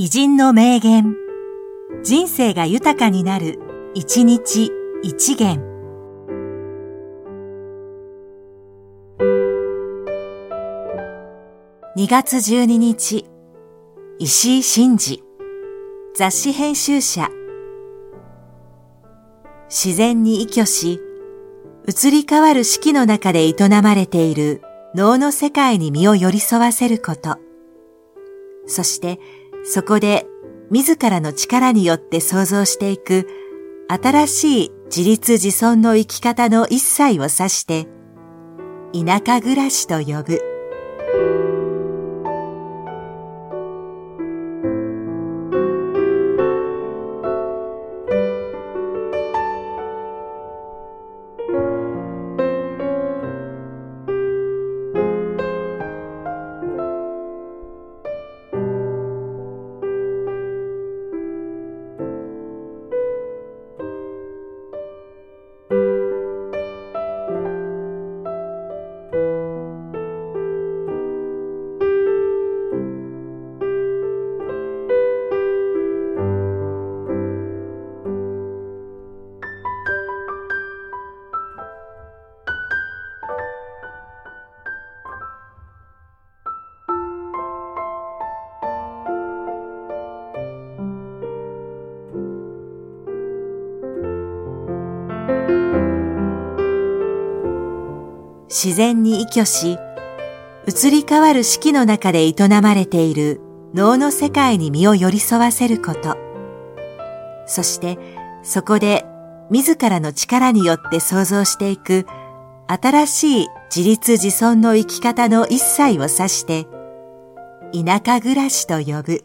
偉人の名言。人生が豊かになる、一日一元。2月12日、石井真二。雑誌編集者。自然に依拠し、移り変わる四季の中で営まれている能の世界に身を寄り添わせること。そして、そこで自らの力によって創造していく新しい自立自尊の生き方の一切を指して田舎暮らしと呼ぶ。自然に依拠し、移り変わる四季の中で営まれている能の世界に身を寄り添わせること。そしてそこで自らの力によって創造していく新しい自立自尊の生き方の一切を指して田舎暮らしと呼ぶ。